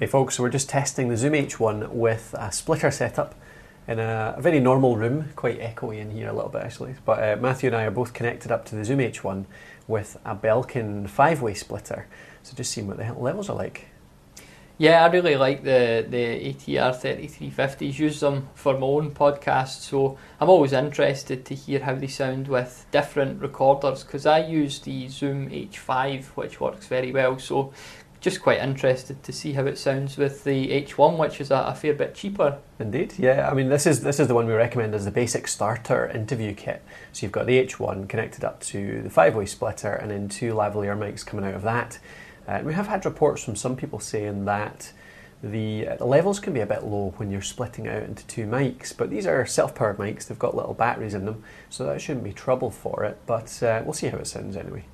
Hey folks, so we're just testing the Zoom H1 with a splitter setup in a, a very normal room, quite echoey in here a little bit actually. But uh, Matthew and I are both connected up to the Zoom H1 with a Belkin five-way splitter. So just seeing what the levels are like. Yeah, I really like the the ATR 3350s. Use them for my own podcast, so I'm always interested to hear how they sound with different recorders because I use the Zoom H5, which works very well. So just quite interested to see how it sounds with the H1, which is a, a, fair bit cheaper. Indeed, yeah. I mean, this is this is the one we recommend as the basic starter interview kit. So you've got the H1 connected up to the five-way splitter, and then two lavalier mics coming out of that. Uh, we have had reports from some people saying that the, uh, the, levels can be a bit low when you're splitting out into two mics, but these are self-powered mics. They've got little batteries in them, so that shouldn't be trouble for it. But uh, we'll see how it sounds anyway.